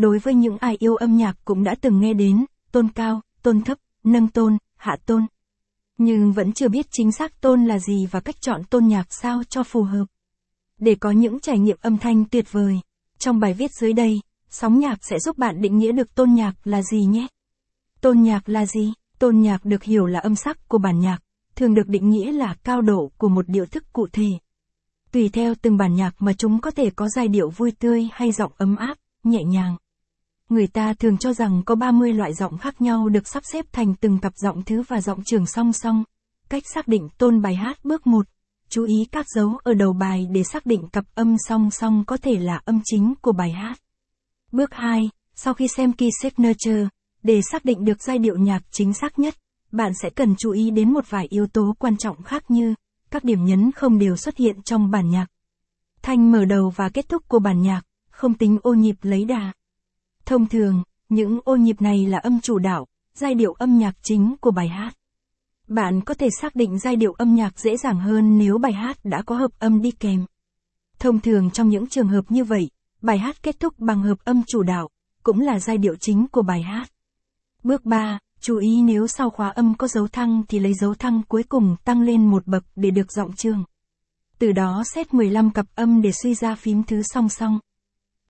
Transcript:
đối với những ai yêu âm nhạc cũng đã từng nghe đến, tôn cao, tôn thấp, nâng tôn, hạ tôn. Nhưng vẫn chưa biết chính xác tôn là gì và cách chọn tôn nhạc sao cho phù hợp. Để có những trải nghiệm âm thanh tuyệt vời, trong bài viết dưới đây, sóng nhạc sẽ giúp bạn định nghĩa được tôn nhạc là gì nhé. Tôn nhạc là gì? Tôn nhạc được hiểu là âm sắc của bản nhạc, thường được định nghĩa là cao độ của một điệu thức cụ thể. Tùy theo từng bản nhạc mà chúng có thể có giai điệu vui tươi hay giọng ấm áp, nhẹ nhàng. Người ta thường cho rằng có 30 loại giọng khác nhau được sắp xếp thành từng cặp giọng thứ và giọng trường song song. Cách xác định tôn bài hát bước 1. Chú ý các dấu ở đầu bài để xác định cặp âm song song có thể là âm chính của bài hát. Bước 2. Sau khi xem key signature, để xác định được giai điệu nhạc chính xác nhất, bạn sẽ cần chú ý đến một vài yếu tố quan trọng khác như các điểm nhấn không đều xuất hiện trong bản nhạc. Thanh mở đầu và kết thúc của bản nhạc, không tính ô nhịp lấy đà. Thông thường, những ô nhịp này là âm chủ đạo, giai điệu âm nhạc chính của bài hát. Bạn có thể xác định giai điệu âm nhạc dễ dàng hơn nếu bài hát đã có hợp âm đi kèm. Thông thường trong những trường hợp như vậy, bài hát kết thúc bằng hợp âm chủ đạo, cũng là giai điệu chính của bài hát. Bước 3, chú ý nếu sau khóa âm có dấu thăng thì lấy dấu thăng cuối cùng tăng lên một bậc để được giọng trường. Từ đó xét 15 cặp âm để suy ra phím thứ song song.